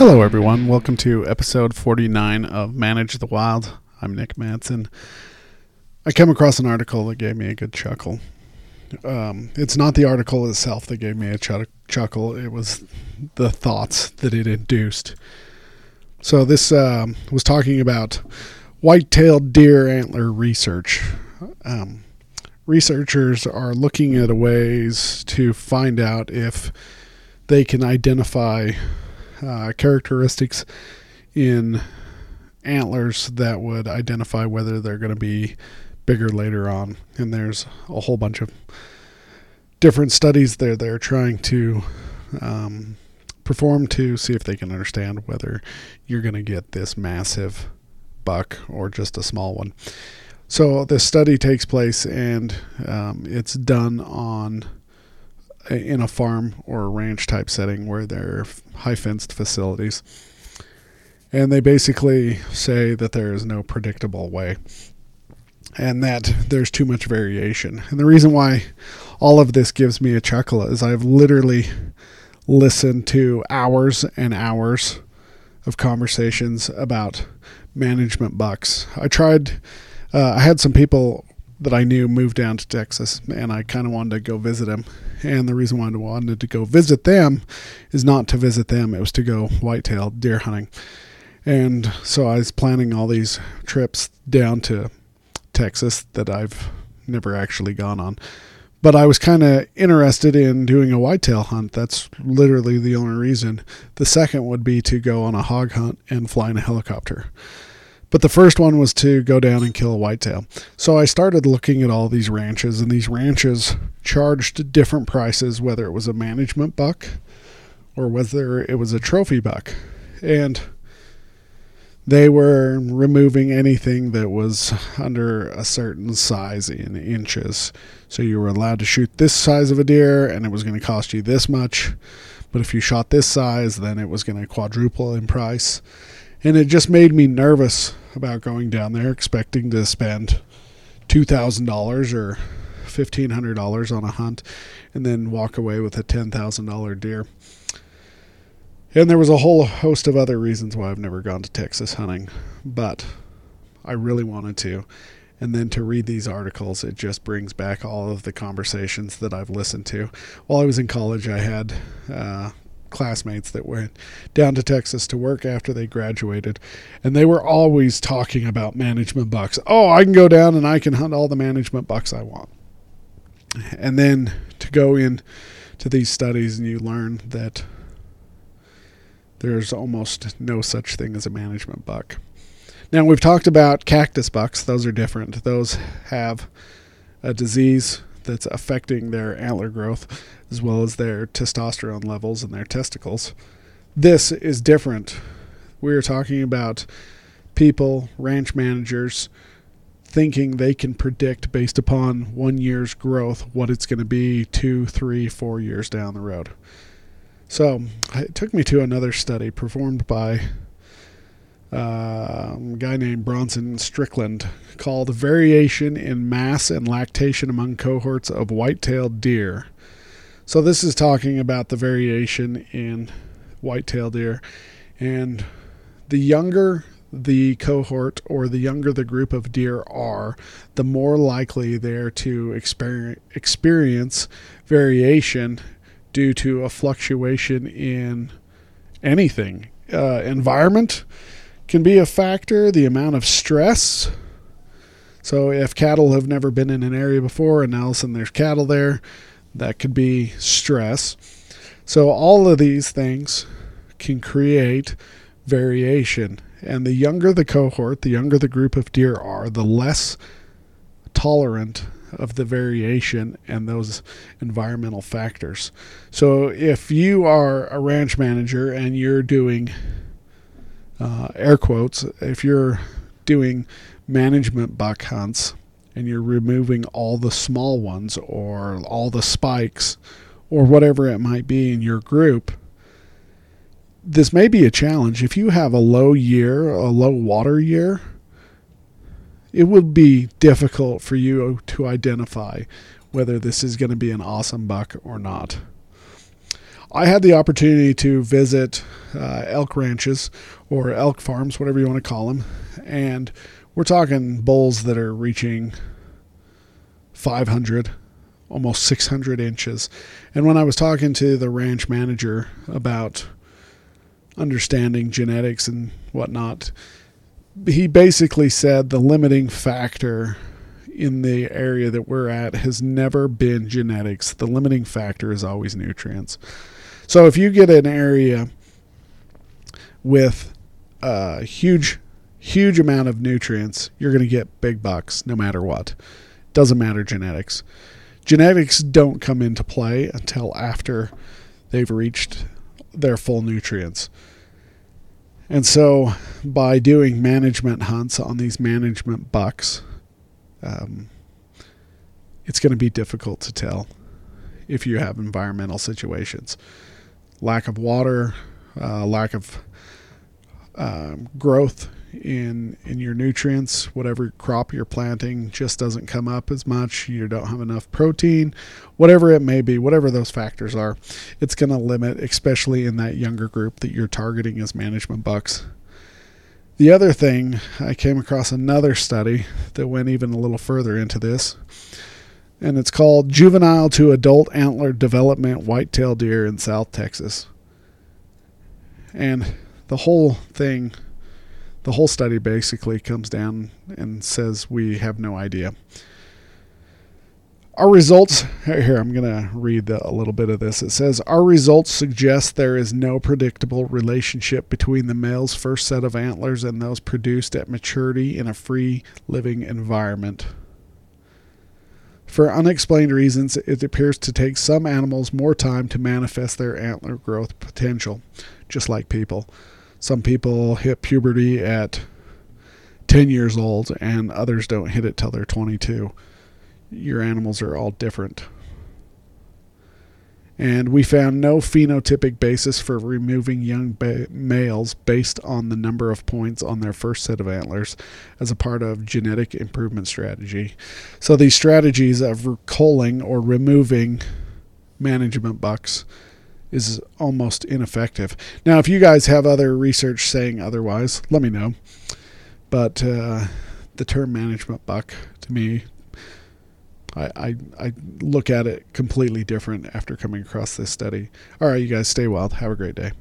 Hello, everyone. Welcome to episode 49 of Manage the Wild. I'm Nick Madsen. I came across an article that gave me a good chuckle. Um, it's not the article itself that gave me a ch- chuckle, it was the thoughts that it induced. So, this um, was talking about white tailed deer antler research. Um, researchers are looking at ways to find out if they can identify uh, characteristics in antlers that would identify whether they're going to be bigger later on. And there's a whole bunch of different studies there they're trying to um, perform to see if they can understand whether you're going to get this massive buck or just a small one. So this study takes place and um, it's done on in a farm or a ranch type setting where they're high fenced facilities. And they basically say that there is no predictable way and that there's too much variation. And the reason why all of this gives me a chuckle is I've literally listened to hours and hours of conversations about management bucks. I tried, uh, I had some people that I knew moved down to Texas, and I kind of wanted to go visit them. And the reason why I wanted to go visit them is not to visit them; it was to go whitetail deer hunting. And so I was planning all these trips down to Texas that I've never actually gone on. But I was kind of interested in doing a whitetail hunt. That's literally the only reason. The second would be to go on a hog hunt and fly in a helicopter. But the first one was to go down and kill a whitetail. So I started looking at all these ranches, and these ranches charged different prices, whether it was a management buck or whether it was a trophy buck. And they were removing anything that was under a certain size in inches. So you were allowed to shoot this size of a deer, and it was going to cost you this much. But if you shot this size, then it was going to quadruple in price. And it just made me nervous about going down there expecting to spend $2,000 or $1,500 on a hunt and then walk away with a $10,000 deer. And there was a whole host of other reasons why I've never gone to Texas hunting, but I really wanted to. And then to read these articles, it just brings back all of the conversations that I've listened to. While I was in college, I had uh, classmates that went down to Texas to work after they graduated, and they were always talking about management bucks. Oh, I can go down and I can hunt all the management bucks I want. And then to go in to these studies and you learn that there's almost no such thing as a management buck. Now, we've talked about cactus bucks, those are different. Those have a disease that's affecting their antler growth as well as their testosterone levels and their testicles. This is different. We are talking about people, ranch managers, thinking they can predict based upon one year's growth what it's going to be two, three, four years down the road. So it took me to another study performed by uh, a guy named Bronson Strickland called Variation in Mass and Lactation Among Cohorts of White-tailed Deer. So this is talking about the variation in white-tailed deer. And the younger the cohort or the younger the group of deer are, the more likely they're to experience variation due to a fluctuation in anything. Uh, environment can be a factor, the amount of stress. So, if cattle have never been in an area before and now all of a sudden there's cattle there, that could be stress. So, all of these things can create variation. And the younger the cohort, the younger the group of deer are, the less tolerant of the variation and those environmental factors. So if you are a ranch manager and you're doing uh, air quotes, if you're doing management buck hunts and you're removing all the small ones or all the spikes or whatever it might be in your group, this may be a challenge. If you have a low year, a low water year, it would be difficult for you to identify whether this is going to be an awesome buck or not. I had the opportunity to visit uh, elk ranches or elk farms, whatever you want to call them, and we're talking bulls that are reaching 500, almost 600 inches. And when I was talking to the ranch manager about understanding genetics and whatnot, he basically said the limiting factor in the area that we're at has never been genetics. The limiting factor is always nutrients. So if you get an area with a huge, huge amount of nutrients, you're going to get big bucks no matter what. Doesn't matter genetics. Genetics don't come into play until after they've reached their full nutrients. And so, by doing management hunts on these management bucks, um, it's going to be difficult to tell if you have environmental situations. Lack of water, uh, lack of um, growth in in your nutrients whatever crop you're planting just doesn't come up as much you don't have enough protein whatever it may be whatever those factors are it's going to limit especially in that younger group that you're targeting as management bucks. The other thing i came across another study that went even a little further into this and it's called juvenile to adult antler development whitetail deer in south texas and the whole thing the whole study basically comes down and says we have no idea. Our results here, I'm going to read the, a little bit of this. It says Our results suggest there is no predictable relationship between the male's first set of antlers and those produced at maturity in a free living environment. For unexplained reasons, it appears to take some animals more time to manifest their antler growth potential, just like people. Some people hit puberty at 10 years old, and others don't hit it till they're 22. Your animals are all different. And we found no phenotypic basis for removing young ba- males based on the number of points on their first set of antlers as a part of genetic improvement strategy. So these strategies of culling or removing management bucks is almost ineffective. Now, if you guys have other research saying otherwise, let me know. But uh, the term management buck to me, I, I, I look at it completely different after coming across this study. All right, you guys stay wild. Have a great day.